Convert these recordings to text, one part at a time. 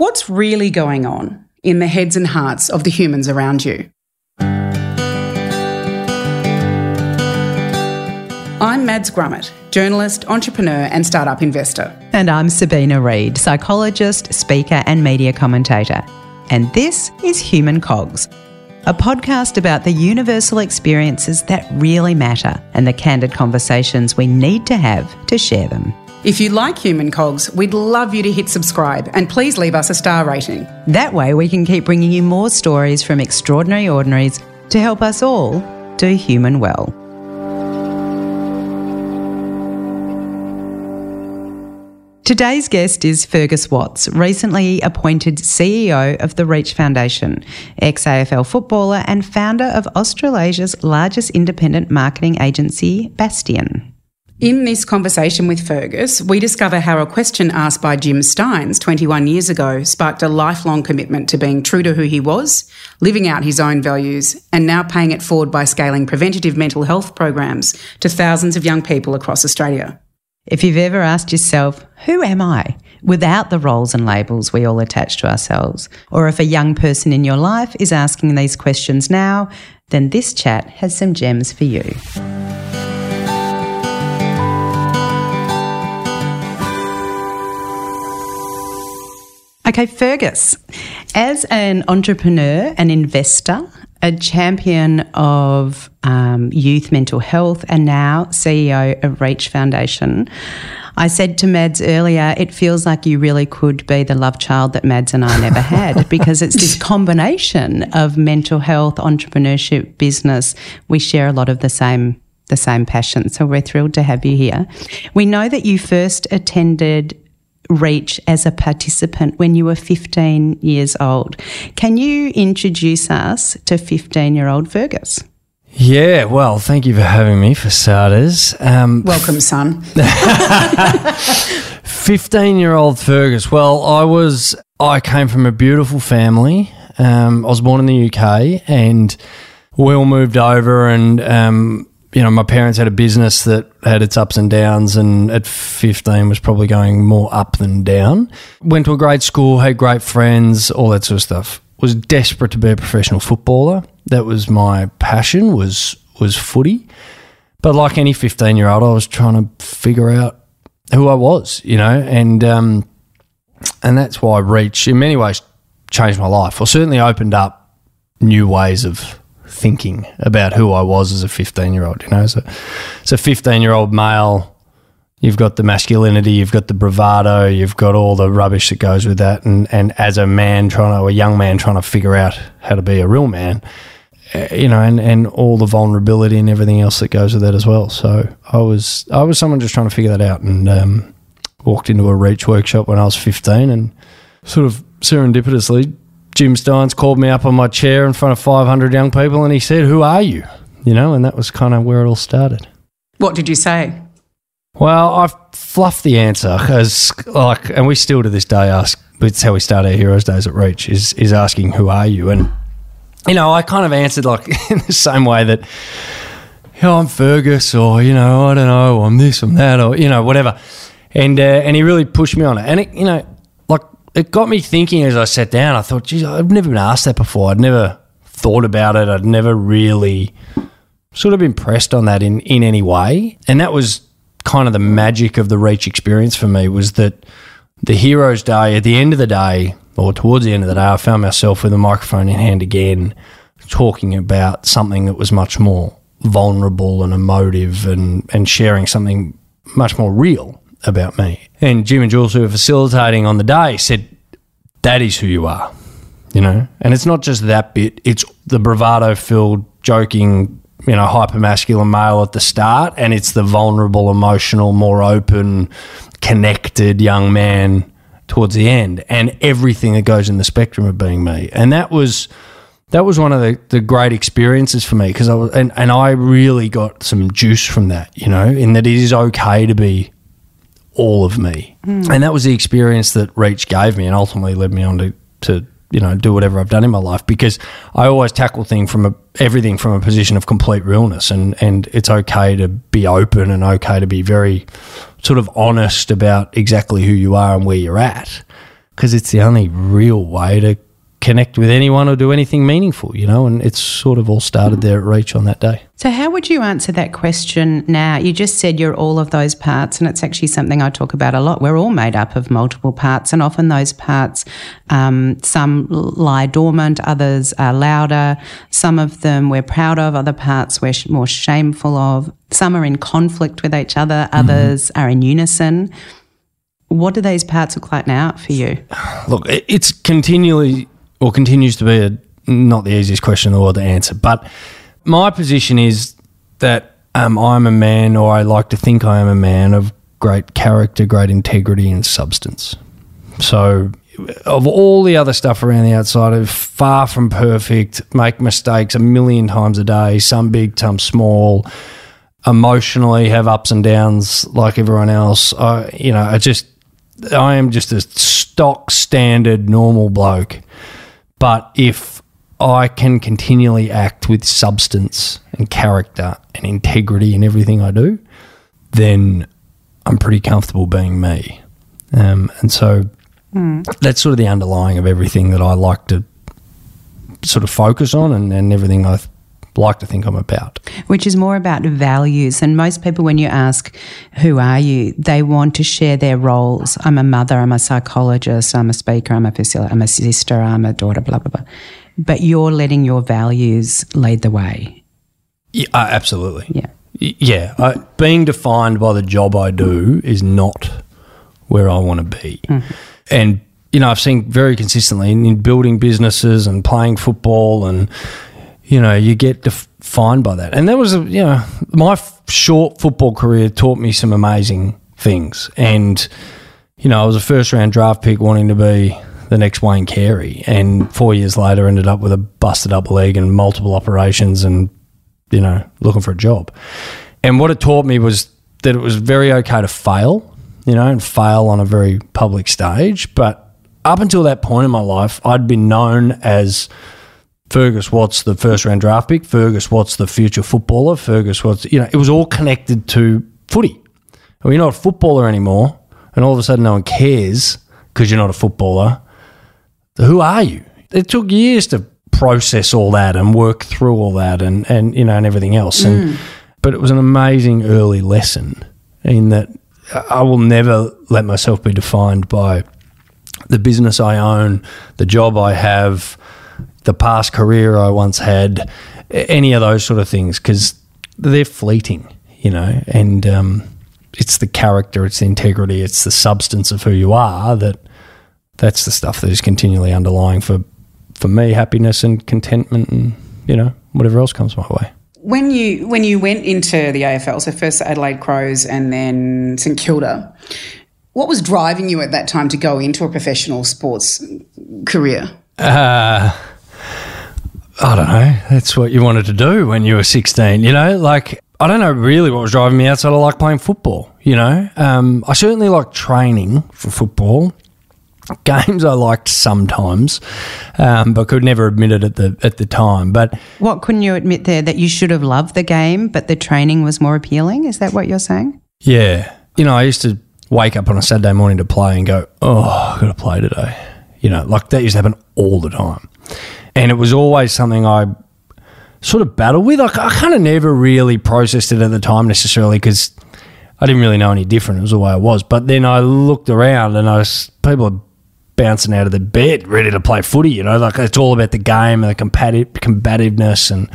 What's really going on in the heads and hearts of the humans around you? I'm Mads Grummet, journalist, entrepreneur, and startup investor. And I'm Sabina Read, psychologist, speaker, and media commentator. And this is Human Cogs, a podcast about the universal experiences that really matter and the candid conversations we need to have to share them. If you like Human Cogs, we'd love you to hit subscribe and please leave us a star rating. That way, we can keep bringing you more stories from extraordinary ordinaries to help us all do human well. Today's guest is Fergus Watts, recently appointed CEO of the Reach Foundation, ex AFL footballer, and founder of Australasia's largest independent marketing agency, Bastion. In this conversation with Fergus, we discover how a question asked by Jim Stynes 21 years ago sparked a lifelong commitment to being true to who he was, living out his own values, and now paying it forward by scaling preventative mental health programs to thousands of young people across Australia. If you've ever asked yourself, who am I? Without the roles and labels we all attach to ourselves, or if a young person in your life is asking these questions now, then this chat has some gems for you. Okay, Fergus, as an entrepreneur, an investor, a champion of um, youth mental health, and now CEO of Reach Foundation, I said to Mads earlier, it feels like you really could be the love child that Mads and I never had because it's this combination of mental health, entrepreneurship, business. We share a lot of the same the same passion. So we're thrilled to have you here. We know that you first attended reach as a participant when you were 15 years old. Can you introduce us to 15 year old Fergus? Yeah, well, thank you for having me for starters. Um, Welcome, son. 15 year old Fergus. Well, I was, I came from a beautiful family. Um, I was born in the UK and we all moved over and um, you know, my parents had a business that had its ups and downs, and at 15 was probably going more up than down. Went to a great school, had great friends, all that sort of stuff. Was desperate to be a professional footballer. That was my passion. Was was footy. But like any 15 year old, I was trying to figure out who I was, you know, and um, and that's why Reach, in many ways, changed my life, or certainly opened up new ways of thinking about who I was as a 15 year old. You know, so it's a 15 year old male. You've got the masculinity, you've got the bravado, you've got all the rubbish that goes with that. And, and as a man trying to, a young man trying to figure out how to be a real man, eh, you know, and, and all the vulnerability and everything else that goes with that as well. So I was, I was someone just trying to figure that out and um, walked into a reach workshop when I was 15 and sort of serendipitously Jim Stynes called me up on my chair in front of 500 young people and he said, Who are you? You know, and that was kind of where it all started. What did you say? Well, I've fluffed the answer because, like, and we still to this day ask, it's how we start our Heroes Days at Reach, is, is asking, Who are you? And, you know, I kind of answered like in the same way that, know, I'm Fergus or, you know, I don't know, I'm this, I'm that, or, you know, whatever. And, uh, and he really pushed me on it. And, it, you know, it got me thinking as I sat down. I thought, geez, I've never been asked that before. I'd never thought about it. I'd never really sort of impressed on that in, in any way. And that was kind of the magic of the Reach experience for me was that the Heroes Day, at the end of the day, or towards the end of the day, I found myself with a microphone in hand again, talking about something that was much more vulnerable and emotive and, and sharing something much more real about me. And Jim and Jules, who were facilitating on the day, said, That is who you are, you know? And it's not just that bit, it's the bravado filled, joking, you know, hyper masculine male at the start, and it's the vulnerable, emotional, more open, connected young man towards the end, and everything that goes in the spectrum of being me. And that was that was one of the, the great experiences for me because I was and, and I really got some juice from that, you know, in that it is okay to be all of me. Mm. And that was the experience that Reach gave me and ultimately led me on to, to you know, do whatever I've done in my life because I always tackle thing from a, everything from a position of complete realness and, and it's okay to be open and okay to be very sort of honest about exactly who you are and where you're at because it's the only real way to connect with anyone or do anything meaningful, you know. And it's sort of all started there at Reach on that day. So, how would you answer that question now? You just said you're all of those parts, and it's actually something I talk about a lot. We're all made up of multiple parts, and often those parts, um, some lie dormant, others are louder. Some of them we're proud of, other parts we're sh- more shameful of. Some are in conflict with each other, others mm-hmm. are in unison. What do these parts look like now for you? Look, it's continually or continues to be a, not the easiest question in the world to answer. But my position is that um, I'm a man, or I like to think I am a man of great character, great integrity, and substance. So, of all the other stuff around the outside, of far from perfect, make mistakes a million times a day, some big, some small. Emotionally, have ups and downs like everyone else. I, you know, I just, I am just a stock standard normal bloke but if I can continually act with substance and character and integrity in everything I do, then I'm pretty comfortable being me. Um, and so mm. that's sort of the underlying of everything that I like to sort of focus on and, and everything I like to think I'm about. Which is more about values. And most people, when you ask, who are you, they want to share their roles. I'm a mother, I'm a psychologist, I'm a speaker, I'm a facilitator, I'm a sister, I'm a daughter, blah, blah, blah. But you're letting your values lead the way. Yeah, uh, absolutely. Yeah. Yeah. I, being defined by the job I do is not where I want to be. Mm-hmm. And you know, I've seen very consistently in, in, building businesses and playing football and you know, you get defined by that. And that was, a, you know, my f- short football career taught me some amazing things. And, you know, I was a first round draft pick wanting to be the next Wayne Carey. And four years later, ended up with a busted up leg and multiple operations and, you know, looking for a job. And what it taught me was that it was very okay to fail, you know, and fail on a very public stage. But up until that point in my life, I'd been known as Fergus Watts, the first round draft pick, Fergus Watts, the future footballer, Fergus Watts, you know, it was all connected to footy. Well, you're not a footballer anymore, and all of a sudden no one cares because you're not a footballer. Who are you? It took years to process all that and work through all that and, and you know, and everything else. And, mm. But it was an amazing early lesson in that I will never let myself be defined by the business I own, the job I have, the past career I once had, any of those sort of things, because they're fleeting, you know, and um, it's the character, it's the integrity, it's the substance of who you are that that's the stuff that is continually underlying for for me happiness and contentment and you know whatever else comes my way. When you when you went into the AFL, so first Adelaide Crows and then St Kilda, what was driving you at that time to go into a professional sports career? Uh, I don't know. That's what you wanted to do when you were 16, you know? Like, I don't know really what was driving me outside of like playing football, you know? Um, I certainly like training for football. Games I liked sometimes, um, but could never admit it at the at the time. But what couldn't you admit there that you should have loved the game, but the training was more appealing? Is that what you're saying? Yeah, you know, I used to wake up on a Saturday morning to play and go, "Oh, I've got to play today." You know, like that used to happen all the time and it was always something I sort of battled with. I, I kind of never really processed it at the time necessarily because I didn't really know any different. It was the way I was. But then I looked around and I was people are bouncing out of the bed ready to play footy. You know, like it's all about the game and the combative, combativeness and.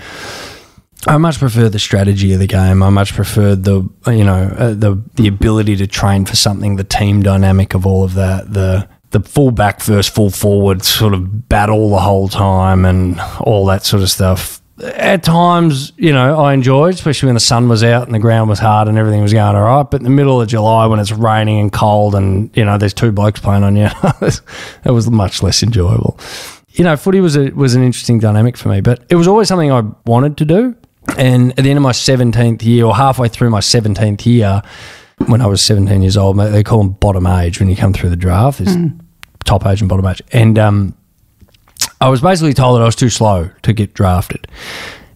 I much prefer the strategy of the game. I much prefer the you know uh, the the ability to train for something, the team dynamic of all of that, the the full back versus full forward sort of battle the whole time and all that sort of stuff. At times, you know, I enjoyed, especially when the sun was out and the ground was hard and everything was going all right. But in the middle of July, when it's raining and cold, and you know, there's two blokes playing on you, it was much less enjoyable. You know, footy was a, was an interesting dynamic for me, but it was always something I wanted to do. And at the end of my 17th year, or halfway through my 17th year, when I was 17 years old, they call them bottom age when you come through the draft. mm top age and bottom age. And um, I was basically told that I was too slow to get drafted.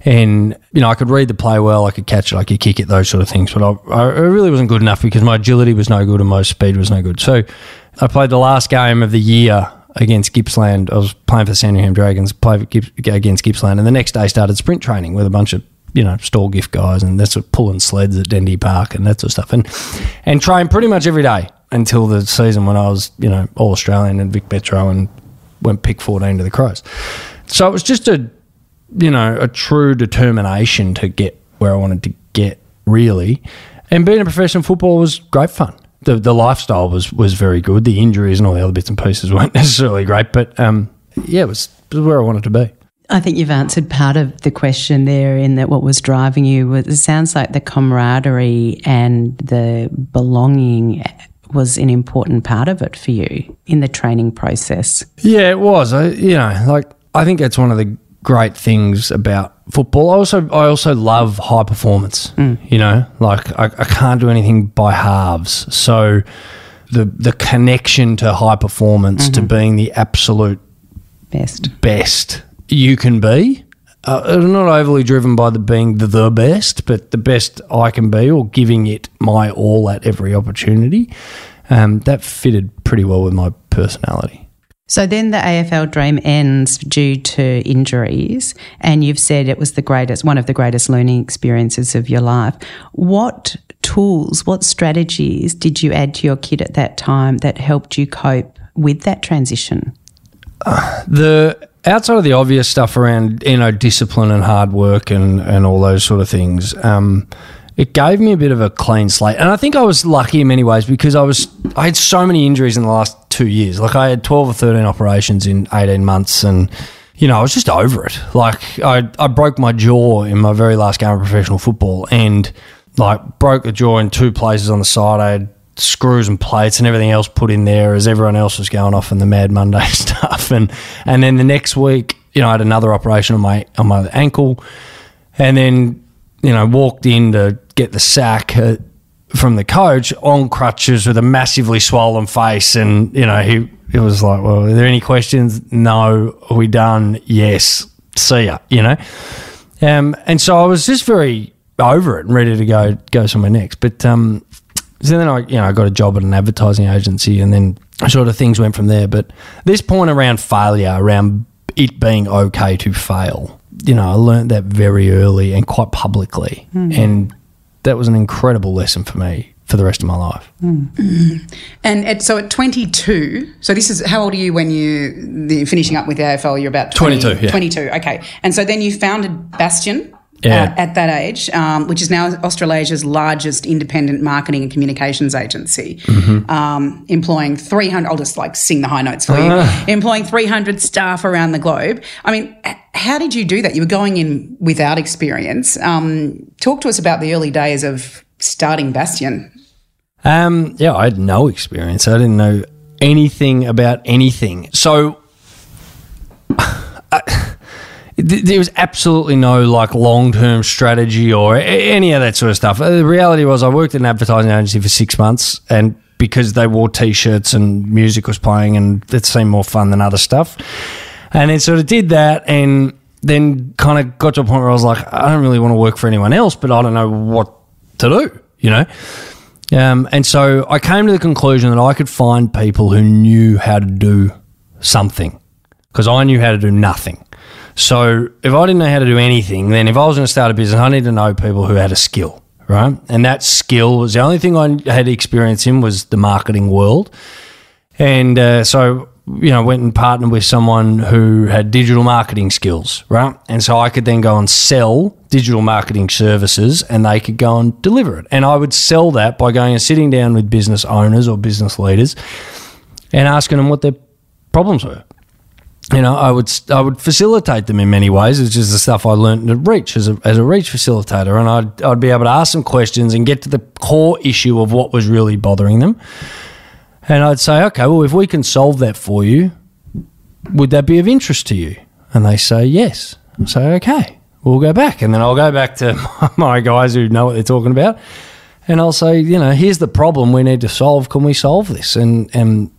And, you know, I could read the play well, I could catch it, I could kick it, those sort of things. But I, I really wasn't good enough because my agility was no good and my speed was no good. So I played the last game of the year against Gippsland. I was playing for the Sandringham Dragons, played against Gippsland, and the next day started sprint training with a bunch of you know Stawell Gift guys and that's what pulling sleds at Dendy Park and that sort of stuff, and and trained pretty much every day until the season when I was you know all Australian and Vic Metro and went pick fourteen to the Crows. So it was just a you know a true determination to get where I wanted to get really, and being a professional footballer was great fun the the lifestyle was was very good. The injuries and all the other bits and pieces weren't necessarily great, but um, yeah, it was, it was where I wanted to be. I think you've answered part of the question there in that what was driving you was it sounds like the camaraderie and the belonging was an important part of it for you in the training process. Yeah, it was. I, you know, like I think that's one of the great things about football. I also I also love high performance. Mm. You know, like I, I can't do anything by halves. So the the connection to high performance mm-hmm. to being the absolute best best you can be. Uh, not overly driven by the being the, the best, but the best I can be, or giving it my all at every opportunity. Um, that fitted pretty well with my personality. So then the AFL dream ends due to injuries, and you've said it was the greatest, one of the greatest learning experiences of your life. What tools, what strategies did you add to your kit at that time that helped you cope with that transition? Uh, the outside of the obvious stuff around you know discipline and hard work and and all those sort of things. Um, it gave me a bit of a clean slate. And I think I was lucky in many ways because I was I had so many injuries in the last two years. Like I had twelve or thirteen operations in eighteen months and you know, I was just over it. Like I, I broke my jaw in my very last game of professional football and like broke the jaw in two places on the side. I had screws and plates and everything else put in there as everyone else was going off in the Mad Monday stuff. And and then the next week, you know, I had another operation on my on my ankle. And then you know, walked in to get the sack uh, from the coach on crutches with a massively swollen face. And, you know, he, it was like, well, are there any questions? No. Are we done? Yes. See ya, you know? Um, and so I was just very over it and ready to go go somewhere next. But um, so then I, you know, I got a job at an advertising agency, and then sort of things went from there. But this point around failure, around it being okay to fail, you know, I learned that very early and quite publicly. Mm. And that was an incredible lesson for me for the rest of my life. Mm. And at, so at 22, so this is how old are you when you the, finishing up with the AFL? You're about 20, 22, yeah. 22, okay. And so then you founded Bastion yeah. at, at that age, um, which is now Australasia's largest independent marketing and communications agency, mm-hmm. um, employing 300, I'll just like sing the high notes for you, ah. employing 300 staff around the globe. I mean, how did you do that? You were going in without experience. Um, talk to us about the early days of starting Bastion. Um, yeah, I had no experience. I didn't know anything about anything. So, there was absolutely no like long term strategy or any of that sort of stuff. Uh, the reality was, I worked in an advertising agency for six months, and because they wore t shirts and music was playing, and it seemed more fun than other stuff, and then sort of did that, and then kind of got to a point where I was like, I don't really want to work for anyone else, but I don't know what to do, you know. Um, and so I came to the conclusion that I could find people who knew how to do something because I knew how to do nothing. So if I didn't know how to do anything, then if I was going to start a business, I need to know people who had a skill, right? And that skill was the only thing I had experience in was the marketing world. And uh, so, you know, went and partnered with someone who had digital marketing skills, right? And so I could then go and sell digital marketing services and they could go and deliver it. And I would sell that by going and sitting down with business owners or business leaders and asking them what their problems were you know, I would I would facilitate them in many ways. It's just the stuff I learned at Reach as a, as a Reach facilitator, and I'd I'd be able to ask some questions and get to the core issue of what was really bothering them. And I'd say, okay, well, if we can solve that for you, would that be of interest to you? And they say yes. I say, okay, we'll go back, and then I'll go back to my guys who know what they're talking about, and I'll say, you know, here's the problem we need to solve. Can we solve this? And and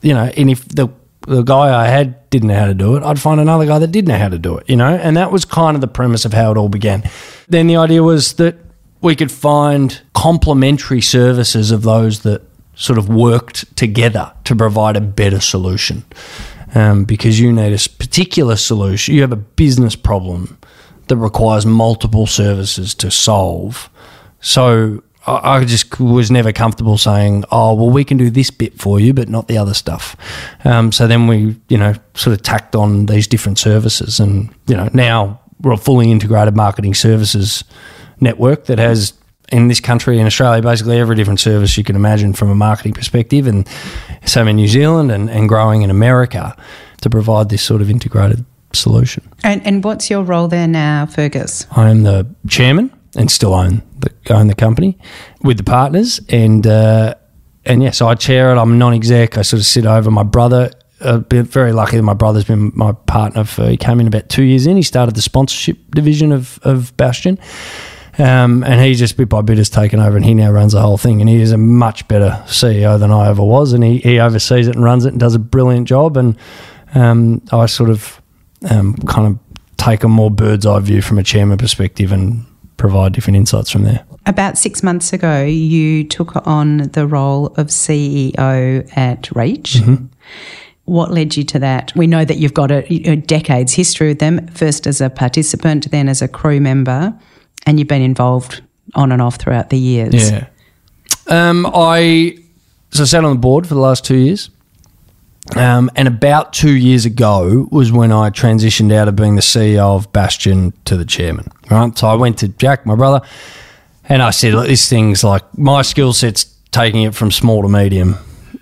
you know, and if the the guy I had didn't know how to do it, I'd find another guy that did know how to do it, you know? And that was kind of the premise of how it all began. Then the idea was that we could find complementary services of those that sort of worked together to provide a better solution. Um, because you need a particular solution, you have a business problem that requires multiple services to solve. So I, I just was never comfortable saying, "Oh, well, we can do this bit for you, but not the other stuff." Um, so then we, you know, sort of tacked on these different services, and you know, now we're a fully integrated marketing services network that has in this country in Australia basically every different service you can imagine from a marketing perspective, and same in New Zealand and, and growing in America to provide this sort of integrated solution. And, and what's your role there now, Fergus? I am the chairman and still own the own the company with the partners, and uh, and yes, I chair it. I'm non-exec. I sort of sit over my brother. I've been very lucky that my brother's been my partner for. He came in about two years in. He started the sponsorship division of of Bastion. Um, and he just bit by bit has taken over, and he now runs the whole thing. And he is a much better CEO than I ever was, and he, he oversees it and runs it and does a brilliant job. And um, I sort of um, kind of take a more bird's eye view from a chairman perspective and provide different insights from there. About six months ago, you took on the role of CEO at Reach. What led you to that? We know that you've got a, a decades history with them, first as a participant, then as a crew member, and you've been involved on and off throughout the years. Yeah. Um, I so I sat on the board for the last two years. Um, and about two years ago was when I transitioned out of being the CEO of Bastion to the chairman. Right. So I went to Jack, my brother, and I said, this thing's like my skill set's taking it from small to medium.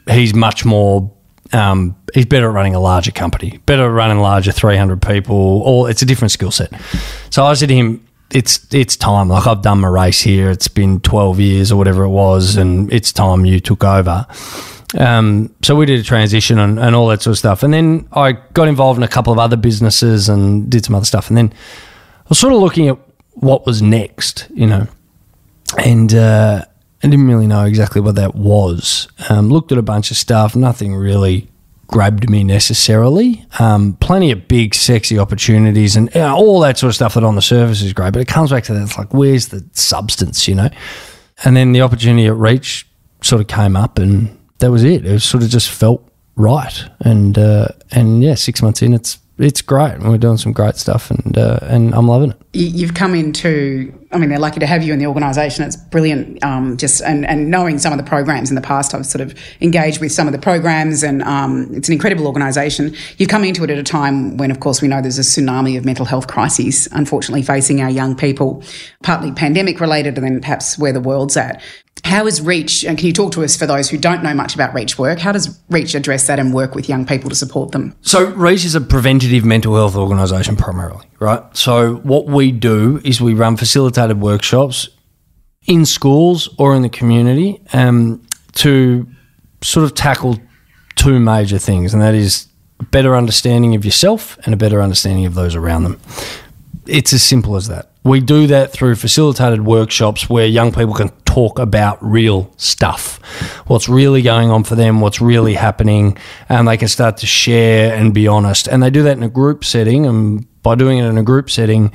He's much more um, he's better at running a larger company, better at running larger 300 people. All it's a different skill set. So I said to him, it's it's time. Like I've done my race here. It's been 12 years or whatever it was, and it's time you took over. Um, so we did a transition and, and all that sort of stuff. And then I got involved in a couple of other businesses and did some other stuff. And then I was sort of looking at what was next, you know, and uh, I didn't really know exactly what that was. Um, looked at a bunch of stuff, nothing really grabbed me necessarily. Um, plenty of big, sexy opportunities and you know, all that sort of stuff that on the surface is great, but it comes back to that. It's like, where's the substance, you know? And then the opportunity at Reach sort of came up, and that was it. It was sort of just felt right, and uh, and yeah, six months in, it's it's great, and we're doing some great stuff, and uh, and I'm loving it. You- You've come into, I mean, they're lucky to have you in the organisation. It's brilliant. Um, just and, and knowing some of the programs in the past, I've sort of engaged with some of the programs, and um, it's an incredible organisation. You've come into it at a time when, of course, we know there's a tsunami of mental health crises, unfortunately, facing our young people, partly pandemic related, and then perhaps where the world's at. How is Reach, and can you talk to us for those who don't know much about Reach work? How does Reach address that and work with young people to support them? So, Reach is a preventative mental health organisation primarily, right? So, what we do is we run facilitated workshops in schools or in the community um, to sort of tackle two major things, and that is a better understanding of yourself and a better understanding of those around them. It's as simple as that. We do that through facilitated workshops where young people can talk about real stuff, what's really going on for them, what's really happening, and they can start to share and be honest. And they do that in a group setting. And by doing it in a group setting,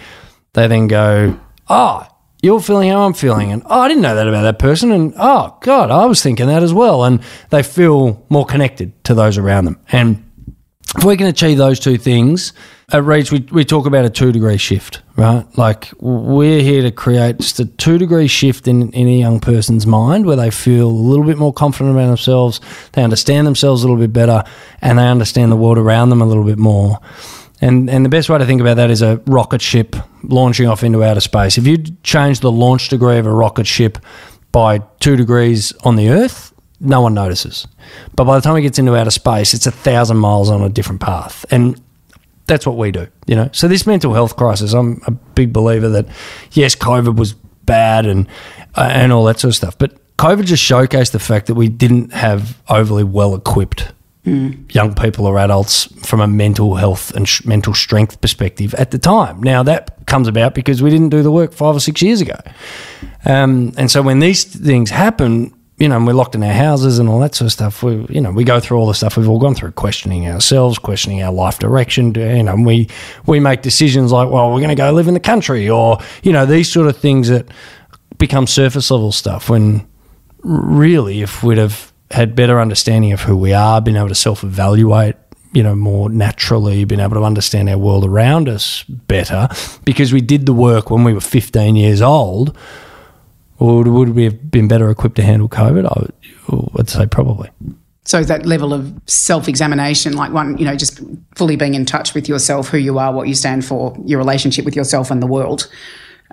they then go, Oh, you're feeling how I'm feeling. And oh, I didn't know that about that person. And oh, God, I was thinking that as well. And they feel more connected to those around them. And if we can achieve those two things at Reach, we, we talk about a two degree shift, right? Like we're here to create just a two degree shift in, in a young person's mind where they feel a little bit more confident about themselves, they understand themselves a little bit better, and they understand the world around them a little bit more. And, and the best way to think about that is a rocket ship launching off into outer space. If you change the launch degree of a rocket ship by two degrees on the Earth, no one notices. But by the time it gets into outer space, it's a thousand miles on a different path. And that's what we do, you know. So this mental health crisis, I'm a big believer that yes, COVID was bad and uh, and all that sort of stuff, but COVID just showcased the fact that we didn't have overly well equipped young people or adults from a mental health and sh- mental strength perspective at the time. Now that comes about because we didn't do the work five or six years ago, um, and so when these things happen, you know, and we're locked in our houses and all that sort of stuff. We, you know, we go through all the stuff we've all gone through, questioning ourselves, questioning our life direction. You know, and we we make decisions like, well, we're going to go live in the country, or you know, these sort of things that become surface level stuff. When really, if we'd have had better understanding of who we are, been able to self evaluate, you know, more naturally, been able to understand our world around us better because we did the work when we were 15 years old. Would, would we have been better equipped to handle COVID? I would, I'd say probably. So that level of self-examination, like one, you know, just fully being in touch with yourself, who you are, what you stand for, your relationship with yourself and the world.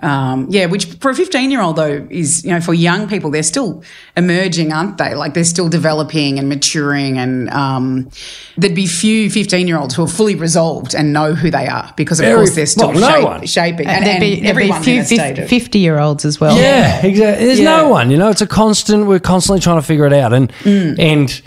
Um, yeah, which for a 15 year old though is, you know, for young people, they're still emerging, aren't they? Like they're still developing and maturing. And um, there'd be few 15 year olds who are fully resolved and know who they are because, of Very- course, they're still well, no shape- one. shaping. And, And, there'd be, and there'd be everyone's few in a state of. 50 year olds as well. Yeah, exactly. There's Yeah. no one. You know, it's a constant. We're constantly trying to figure it out, and and th-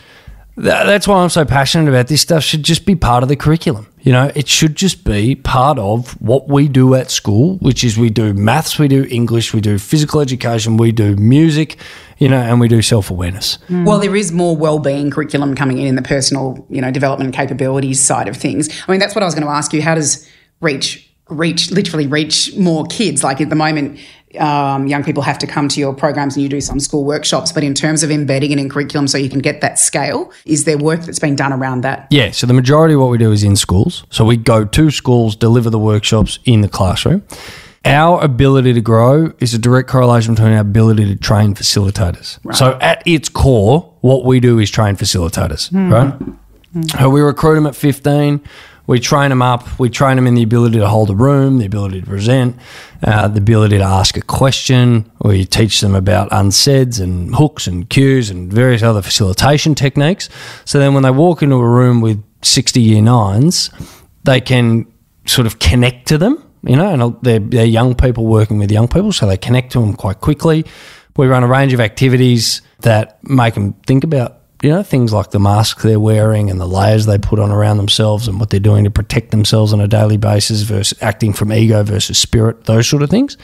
that's why I'm so passionate about this stuff. Should just be part of the curriculum. You know, it should just be part of what we do at school, which is we do maths, we do English, we do physical education, we do music, you know, and we do self awareness. Mm. Well, there is more well-being curriculum coming in in the personal, you know, development capabilities side of things. I mean, that's what I was going to ask you. How does reach reach literally reach more kids? Like at the moment, um, young people have to come to your programs and you do some school workshops. But in terms of embedding it in curriculum, so you can get that scale, is there work that's been done around that? Yeah, so the majority of what we do is in schools. So we go to schools, deliver the workshops in the classroom. Our ability to grow is a direct correlation between our ability to train facilitators. So at its core, what we do is train facilitators, right? So we recruit them at 15. We train them up. We train them in the ability to hold a room, the ability to present, uh, the ability to ask a question. We teach them about unsaids and hooks and cues and various other facilitation techniques. So then when they walk into a room with 60 year nines, they can sort of connect to them, you know, and they're, they're young people working with young people, so they connect to them quite quickly. We run a range of activities that make them think about you know, things like the mask they're wearing and the layers they put on around themselves and what they're doing to protect themselves on a daily basis versus acting from ego versus spirit, those sort of things.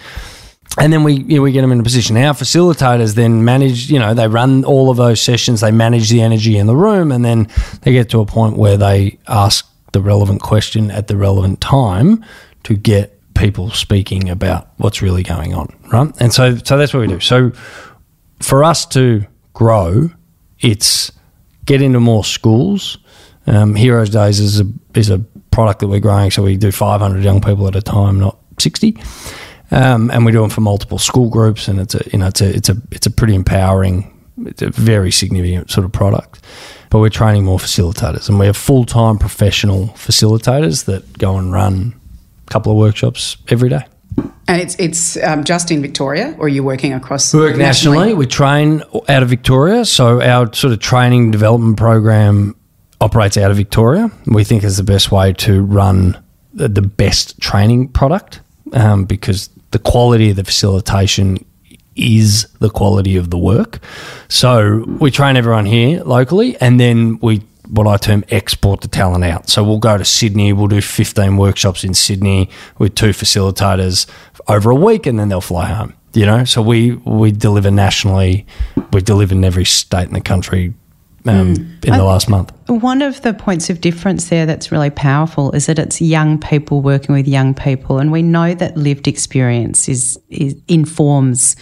And then we you know, we get them in a position. Our facilitators then manage, you know, they run all of those sessions, they manage the energy in the room, and then they get to a point where they ask the relevant question at the relevant time to get people speaking about what's really going on, right? And so so that's what we do. So for us to grow, it's get into more schools. Um, Heroes Days is a is a product that we're growing, so we do 500 young people at a time, not 60. Um, and we do them for multiple school groups, and it's a you know it's a it's a it's a pretty empowering, it's a very significant sort of product. But we're training more facilitators, and we have full time professional facilitators that go and run a couple of workshops every day. And it's it's um, just in Victoria, or are you working across We work nationally. We train out of Victoria. So our sort of training development program operates out of Victoria. We think is the best way to run the, the best training product um, because the quality of the facilitation is the quality of the work. So we train everyone here locally, and then we what I term export the talent out. So we'll go to Sydney. We'll do 15 workshops in Sydney with two facilitators over a week, and then they'll fly home. You know, so we we deliver nationally. We deliver in every state in the country um, in the last month. One of the points of difference there that's really powerful is that it's young people working with young people, and we know that lived experience is, is informs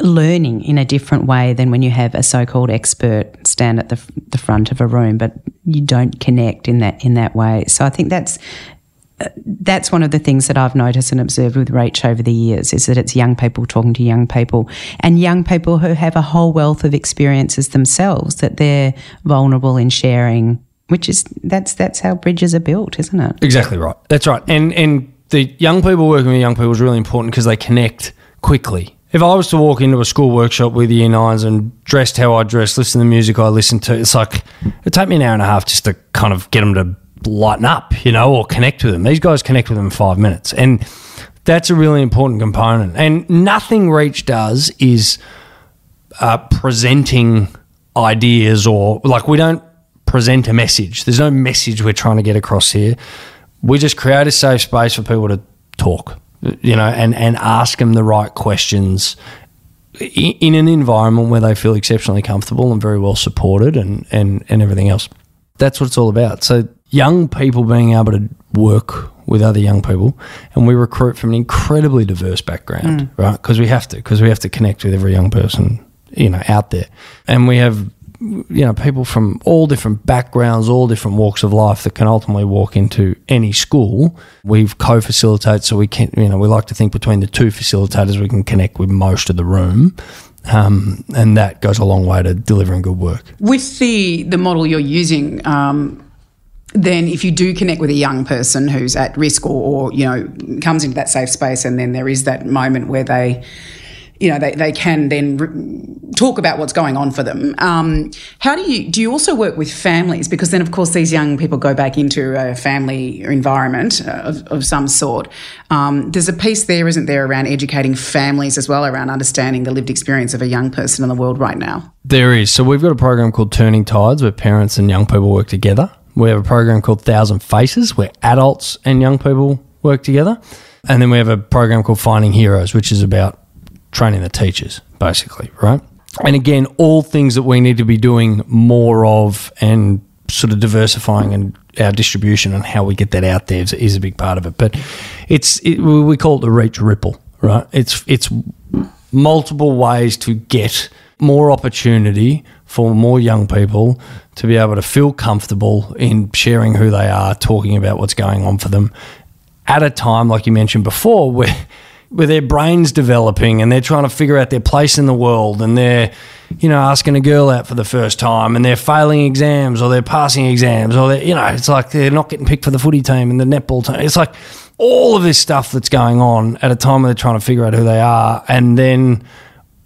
learning in a different way than when you have a so-called expert stand at the, the front of a room, but you don't connect in that in that way. So I think that's uh, that's one of the things that I've noticed and observed with Reach over the years is that it's young people talking to young people and young people who have a whole wealth of experiences themselves that they're vulnerable in sharing, which is that's that's how bridges are built, isn't it? Exactly right. That's right. And and the young people working with young people is really important because they connect quickly. If I was to walk into a school workshop with year nines and dressed how I dress, listen to the music I listen to, it's like it'd take me an hour and a half just to kind of get them to lighten up, you know, or connect with them. These guys connect with them in five minutes. And that's a really important component. And nothing Reach does is uh, presenting ideas or like we don't present a message. There's no message we're trying to get across here. We just create a safe space for people to talk, you know, and, and ask them the right questions i- in an environment where they feel exceptionally comfortable and very well supported and, and, and everything else. That's what it's all about. So young people being able to work with other young people and we recruit from an incredibly diverse background, mm. right? Because we have to, because we have to connect with every young person you know out there, and we have you know people from all different backgrounds, all different walks of life that can ultimately walk into any school. We've co-facilitate, so we can you know we like to think between the two facilitators we can connect with most of the room. Um, and that goes a long way to delivering good work. With the the model you're using, um, then if you do connect with a young person who's at risk or, or you know comes into that safe space, and then there is that moment where they you know they, they can then re- talk about what's going on for them. Um, how do you do you also work with families? Because then of course these young people go back into a family environment of, of some sort. Um, there's a piece there isn't there around educating families as well around understanding the lived experience of a young person in the world right now? There is. So we've got a program called turning tides where parents and young people work together. We have a program called thousand faces where adults and young people work together. And then we have a program called finding heroes which is about training the teachers, basically, right? And again, all things that we need to be doing more of and sort of diversifying and our distribution and how we get that out there is, is a big part of it. But it's it, we call it the reach ripple, right? It's it's multiple ways to get more opportunity for more young people to be able to feel comfortable in sharing who they are, talking about what's going on for them at a time like you mentioned before where with their brains developing and they're trying to figure out their place in the world and they're you know asking a girl out for the first time and they're failing exams or they're passing exams or they you know it's like they're not getting picked for the footy team and the netball team it's like all of this stuff that's going on at a time where they're trying to figure out who they are and then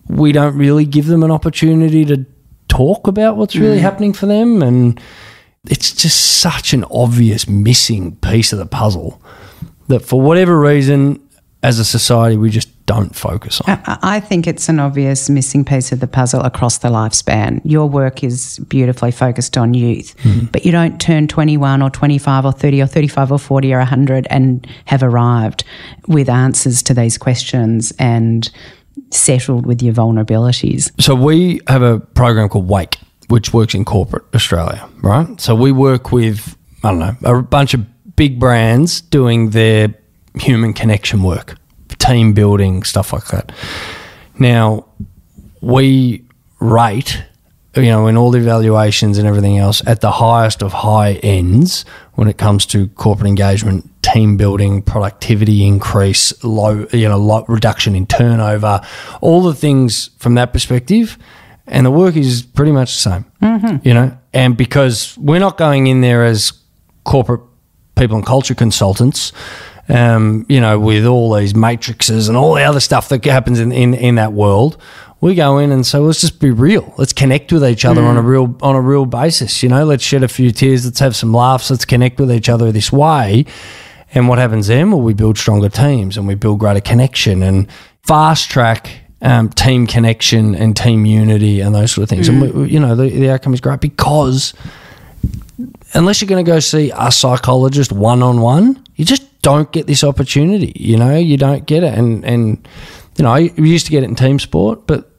we don't really give them an opportunity to talk about what's really mm. happening for them and it's just such an obvious missing piece of the puzzle that for whatever reason as a society we just don't focus on. I think it's an obvious missing piece of the puzzle across the lifespan. Your work is beautifully focused on youth, mm-hmm. but you don't turn 21 or 25 or 30 or 35 or 40 or 100 and have arrived with answers to these questions and settled with your vulnerabilities. So we have a program called Wake, which works in corporate Australia, right? So we work with, I don't know, a bunch of big brands doing their human connection work, team building, stuff like that. Now, we rate, you know, in all the evaluations and everything else at the highest of high ends when it comes to corporate engagement, team building, productivity increase, low, you know, low reduction in turnover, all the things from that perspective. And the work is pretty much the same, mm-hmm. you know, and because we're not going in there as corporate people and culture consultants um, you know, with all these matrices and all the other stuff that happens in, in, in that world, we go in and say, let's just be real. Let's connect with each other mm. on a mm. real on a real basis. You know, let's shed a few tears. Let's have some laughs. Let's connect with each other this way. And what happens then? Well, we build stronger teams and we build greater connection and fast track um, team connection and team unity and those sort of things. Mm. And we, you know, the, the outcome is great because unless you're going to go see a psychologist one on one, you just don't get this opportunity. You know, you don't get it. And, and you know, you used to get it in team sport, but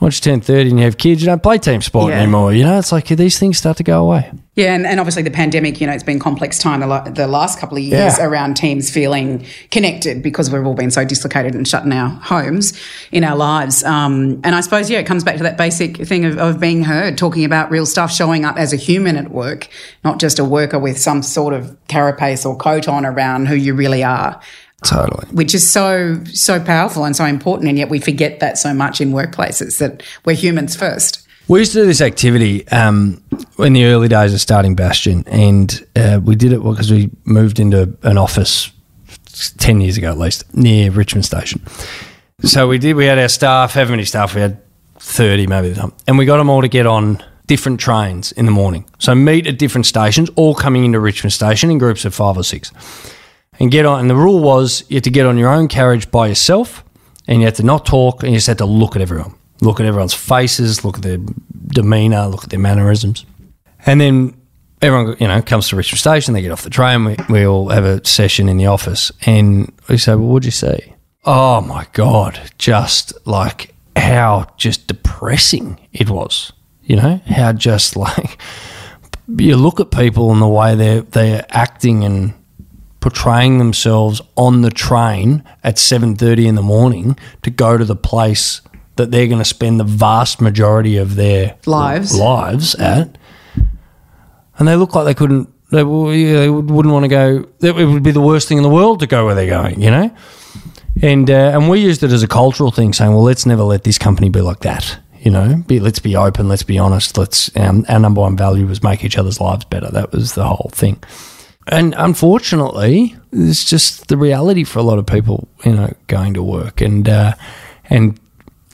once you turn 30 and you have kids, you don't play team sport yeah. anymore. You know, it's like these things start to go away. Yeah, and, and obviously the pandemic, you know, it's been complex time the, the last couple of years yeah. around teams feeling connected because we've all been so dislocated and shut in our homes, in our lives. Um, and I suppose, yeah, it comes back to that basic thing of, of being heard, talking about real stuff, showing up as a human at work, not just a worker with some sort of carapace or coat on around who you really are. Totally. Which is so, so powerful and so important. And yet we forget that so much in workplaces that we're humans first. We used to do this activity um, in the early days of starting Bastion, and uh, we did it because we moved into an office 10 years ago at least near Richmond Station. So we did, we had our staff, how many staff? We had 30 maybe, the time, and we got them all to get on different trains in the morning. So meet at different stations, all coming into Richmond Station in groups of five or six and get on. And the rule was you had to get on your own carriage by yourself, and you had to not talk, and you just had to look at everyone, look at everyone's faces, look at their demeanour, look at their mannerisms, and then everyone you know comes to Richmond Station. They get off the train. We we all have a session in the office, and we say, "Well, what'd you see?" Oh my god, just like how just depressing it was. You know how just like you look at people and the way they're they're acting and portraying themselves on the train at 7:30 in the morning to go to the place that they're going to spend the vast majority of their Lives. lives at, and they look like they couldn't. They, they would- wouldn't want to go. It would be the worst thing in the world to go where they're going. You know, and uh, and we used it as a cultural thing, saying, well, let's never let this company be like that. You know, be, let's be open, let's be honest. Let's um, our number one value was make each other's lives better. That was the whole thing. And unfortunately, it's just the reality for a lot of people. You know, going to work and uh, and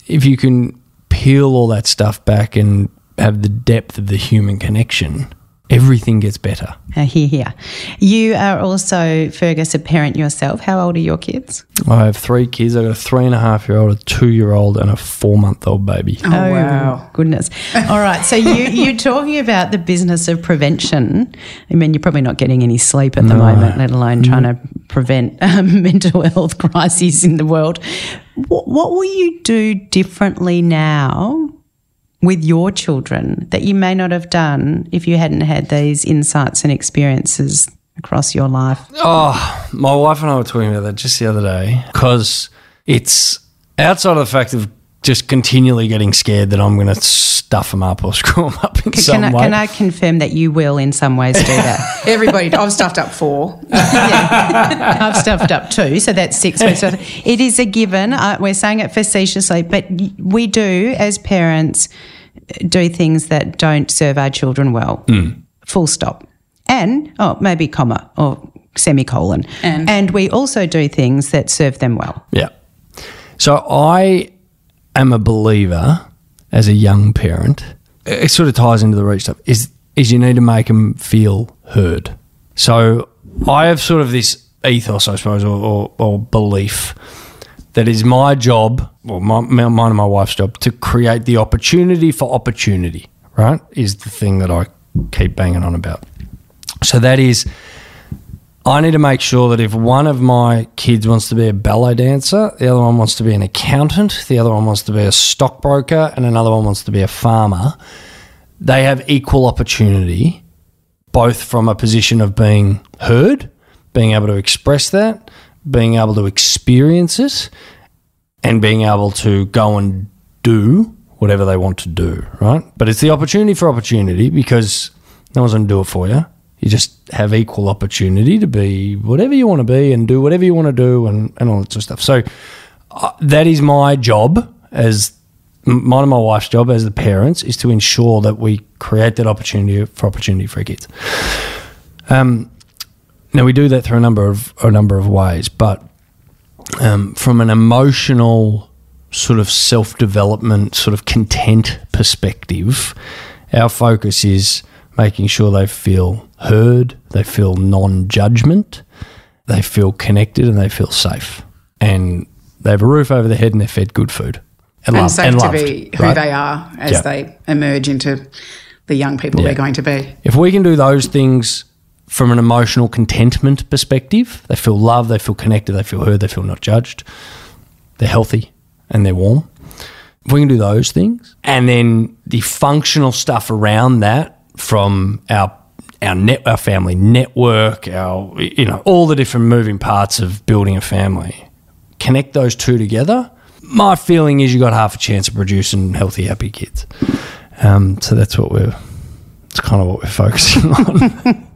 if you can peel all that stuff back and have the depth of the human connection, everything gets better. Uh, here, here. You are also, Fergus, a parent yourself. How old are your kids? I have three kids. I've got a three and a half year old, a two year old, and a four month old baby. Oh, wow. Goodness. All right. So you, you're talking about the business of prevention. I mean, you're probably not getting any sleep at the moment, let alone trying to prevent um, mental health crises in the world. What, what will you do differently now with your children that you may not have done if you hadn't had these insights and experiences across your life? Oh, my wife and I were talking about that just the other day because it's outside of the fact of just continually getting scared that I'm going to stuff them up or screw them up in some Can I, way. can I confirm that you will, in some ways, do that? Everybody, I've stuffed up four. yeah. I've stuffed up two, so that's six weeks. worth. It is a given. Uh, we're saying it facetiously, but we do, as parents, do things that don't serve our children well. Full stop. And, oh, maybe comma or semicolon. And? we also do things that serve them well. Yeah. So I am a believer as a young parent. It sort of ties into the reach stuff. Is is you need to make them feel heard. So I have sort of this ethos, I suppose, or, or, or belief that is my job, or my, mine and my wife's job, to create the opportunity for opportunity. Right, is the thing that I keep banging on about. So that is I need to make sure that if one of my kids wants to be a ballet dancer, the other one wants to be an accountant, the other one wants to be a stockbroker, and another one wants to be a farmer, they have equal opportunity, both from a position of being heard, being able to express that, being able to experience it, and being able to go and do whatever they want to do, right? But it's the opportunity for opportunity because no one's going to do it for you. You just have equal opportunity to be whatever you want to be and do whatever you want to do and, and all that sort of stuff. So uh, that is my job as mine and my wife's job as the parents is to ensure that we create that opportunity for opportunity for kids. Um, now we do that through a number of a number of ways, but um, from an emotional sort of self development, sort of content perspective, our focus is making sure they feel heard, they feel non judgment, they feel connected, and they feel safe, and they have a roof over their head and they're fed good food and, and loved, safe and to loved, be who right? they are as they emerge into the young people they're going to be. If we can do those things from an emotional contentment perspective, they feel loved, they feel connected, they feel heard, they feel not judged, they're healthy and they're warm. If we can do those things, and then the functional stuff around that from our our net our family network, our you know all the different moving parts of building a family, connect those two together. My feeling is you got half a chance of producing healthy, happy kids. Um, so that's what we're. It's kind of what we're focusing on.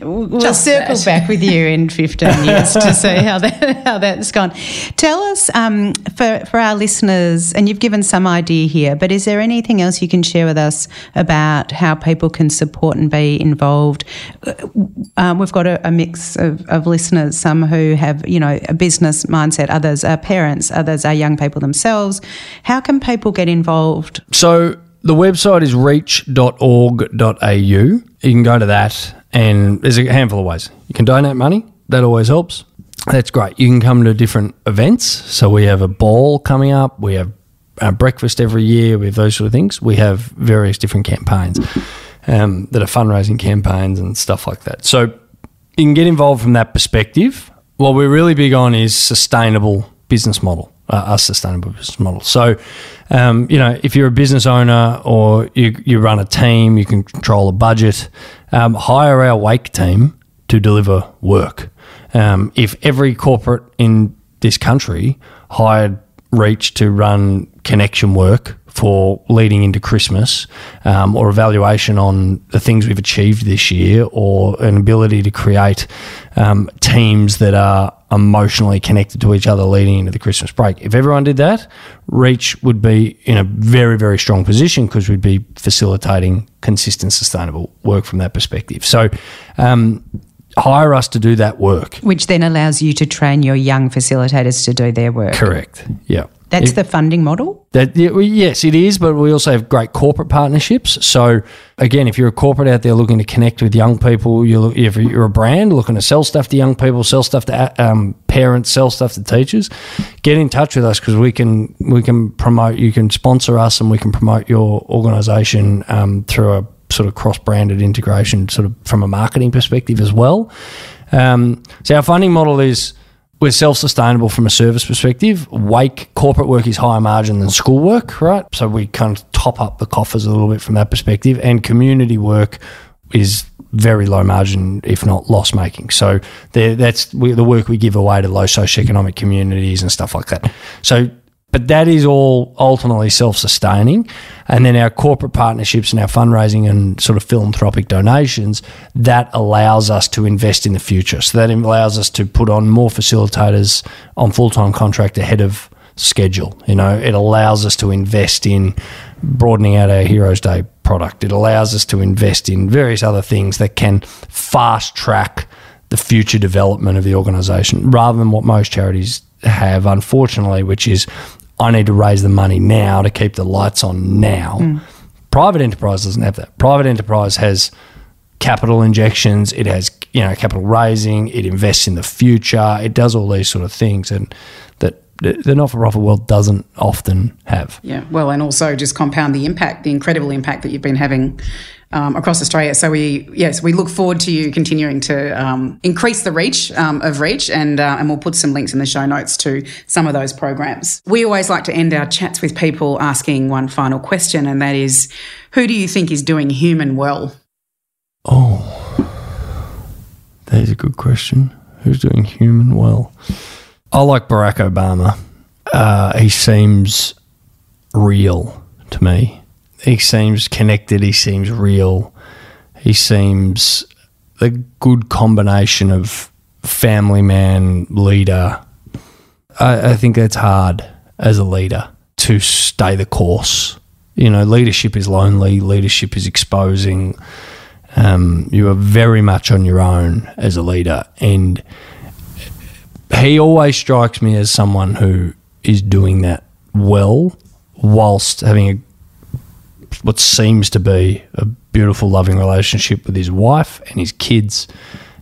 We'll Just circle that. back with you in 15 years to see how that how that's gone. Tell us um, for for our listeners, and you've given some idea here, but is there anything else you can share with us about how people can support and be involved? Um, we've got a, a mix of, of listeners, some who have you know a business mindset, others are parents, others are young people themselves. How can people get involved? So the website is reach.org.au. You can go to that, and there's a handful of ways. You can donate money, that always helps. That's great. You can come to different events. So we have a ball coming up, we have a breakfast every year, we have those sort of things. We have various different campaigns um, that are fundraising campaigns and stuff like that. So you can get involved from that perspective. What we're really big on is sustainable business model, uh, a sustainable business model. So, um, you know, if you're a business owner or you, you run a team, you can control a budget, um, hire our wake team to deliver work. Um, if every corporate in this country hired Reach to run connection work for leading into Christmas, um, or evaluation on the things we've achieved this year, or an ability to create um, teams that are emotionally connected to each other leading into the Christmas break. If everyone did that, Reach would be in a very, very strong position because we'd be facilitating consistent, sustainable work from that perspective. So, um, hire us to do that work. Which then allows you to train your young facilitators to do their work. Correct. Yeah. That's the funding model? That yes, it is, but we also have great corporate partnerships. So again, if you're a corporate out there looking to connect with young people, you look, if you're a brand looking to sell stuff to young people, sell stuff to um, parents, sell stuff to teachers, get in touch with us because we can we can promote. You can sponsor us, and we can promote your organisation um, through a sort of cross-branded integration, sort of from a marketing perspective as well. Um, so our funding model is we're self-sustainable from a service perspective. Wake corporate work is higher margin than school work, right? So we kind of top up the coffers a little bit from that perspective. And community work is very low margin, if not loss making. So that's the work we give away to low socioeconomic communities and stuff like that. So but that is all ultimately self sustaining. And then our corporate partnerships and our fundraising and sort of philanthropic donations, that allows us to invest in the future. So that allows us to put on more facilitators on full time contract ahead of schedule. You know, it allows us to invest in broadening out our Heroes Day product. It allows us to invest in various other things that can fast track the future development of the organisation rather than what most charities have, unfortunately, which is I need to raise the money now to keep the lights on now. Mm. Private enterprise doesn't have that. Private enterprise has capital injections, it has you know capital raising, it invests in the future, it does all these sort of things, and that the not-for-profit world doesn't often have. Yeah, well, and also just compound the impact, the incredible impact that you've been having um, across Australia. So we, yes, we look forward to you continuing to um, increase the reach um, of Reach, and uh, and we'll put some links in the show notes to some of those programs. We always like to end our chats with people asking one final question, and that is, who do you think is doing human well? Oh, that is a good question. Who's doing human well? I like Barack Obama. Uh, he seems real to me he seems connected. He seems real. He seems a good combination of family man, leader. I, I think that's hard as a leader to stay the course. You know, leadership is lonely. Leadership is exposing. Um, you are very much on your own as a leader, and he always strikes me as someone who is doing that well, whilst having a what seems to be a beautiful, loving relationship with his wife and his kids.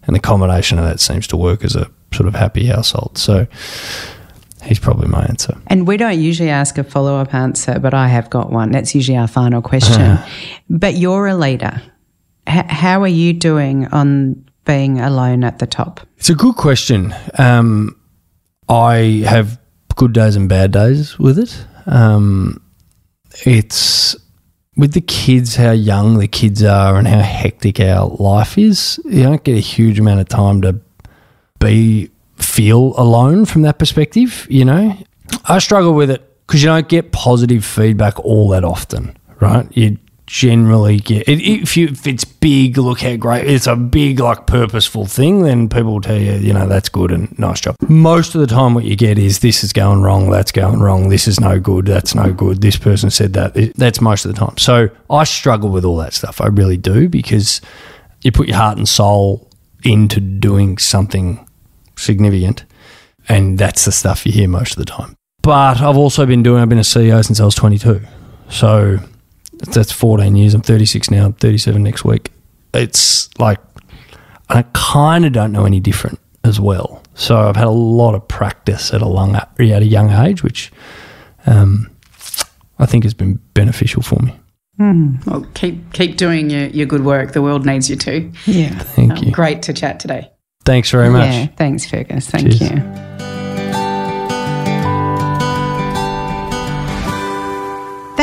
And the combination of that seems to work as a sort of happy household. So he's probably my answer. And we don't usually ask a follow up answer, but I have got one. That's usually our final question. but you're a leader. H- how are you doing on being alone at the top? It's a good question. Um, I have good days and bad days with it. Um, it's with the kids, how young the kids are and how hectic our life is, you don't get a huge amount of time to be feel alone from that perspective. You know, I struggle with it because you don't get positive feedback all that often, right? You generally get if you if it's big look how great it's a big like purposeful thing then people will tell you you know that's good and nice job. Most of the time what you get is this is going wrong that's going wrong this is no good that's no good this person said that that's most of the time. So i struggle with all that stuff i really do because you put your heart and soul into doing something significant and that's the stuff you hear most of the time. But i've also been doing i've been a ceo since i was 22 so that's 14 years. I'm 36 now. I'm 37 next week. It's like I kind of don't know any different as well. So I've had a lot of practice at a long at a young age, which um, I think has been beneficial for me. Mm. Well, keep keep doing your, your good work. The world needs you too. Yeah. Thank um, you. Great to chat today. Thanks very much. Yeah. Thanks, Fergus. Thank Cheers. you.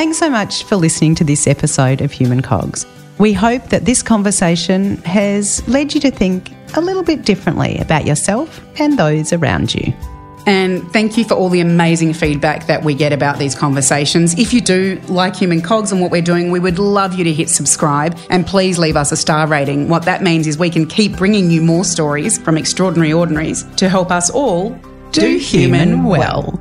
Thanks so much for listening to this episode of Human Cogs. We hope that this conversation has led you to think a little bit differently about yourself and those around you. And thank you for all the amazing feedback that we get about these conversations. If you do like Human Cogs and what we're doing, we would love you to hit subscribe and please leave us a star rating. What that means is we can keep bringing you more stories from extraordinary ordinaries to help us all do, Do human well.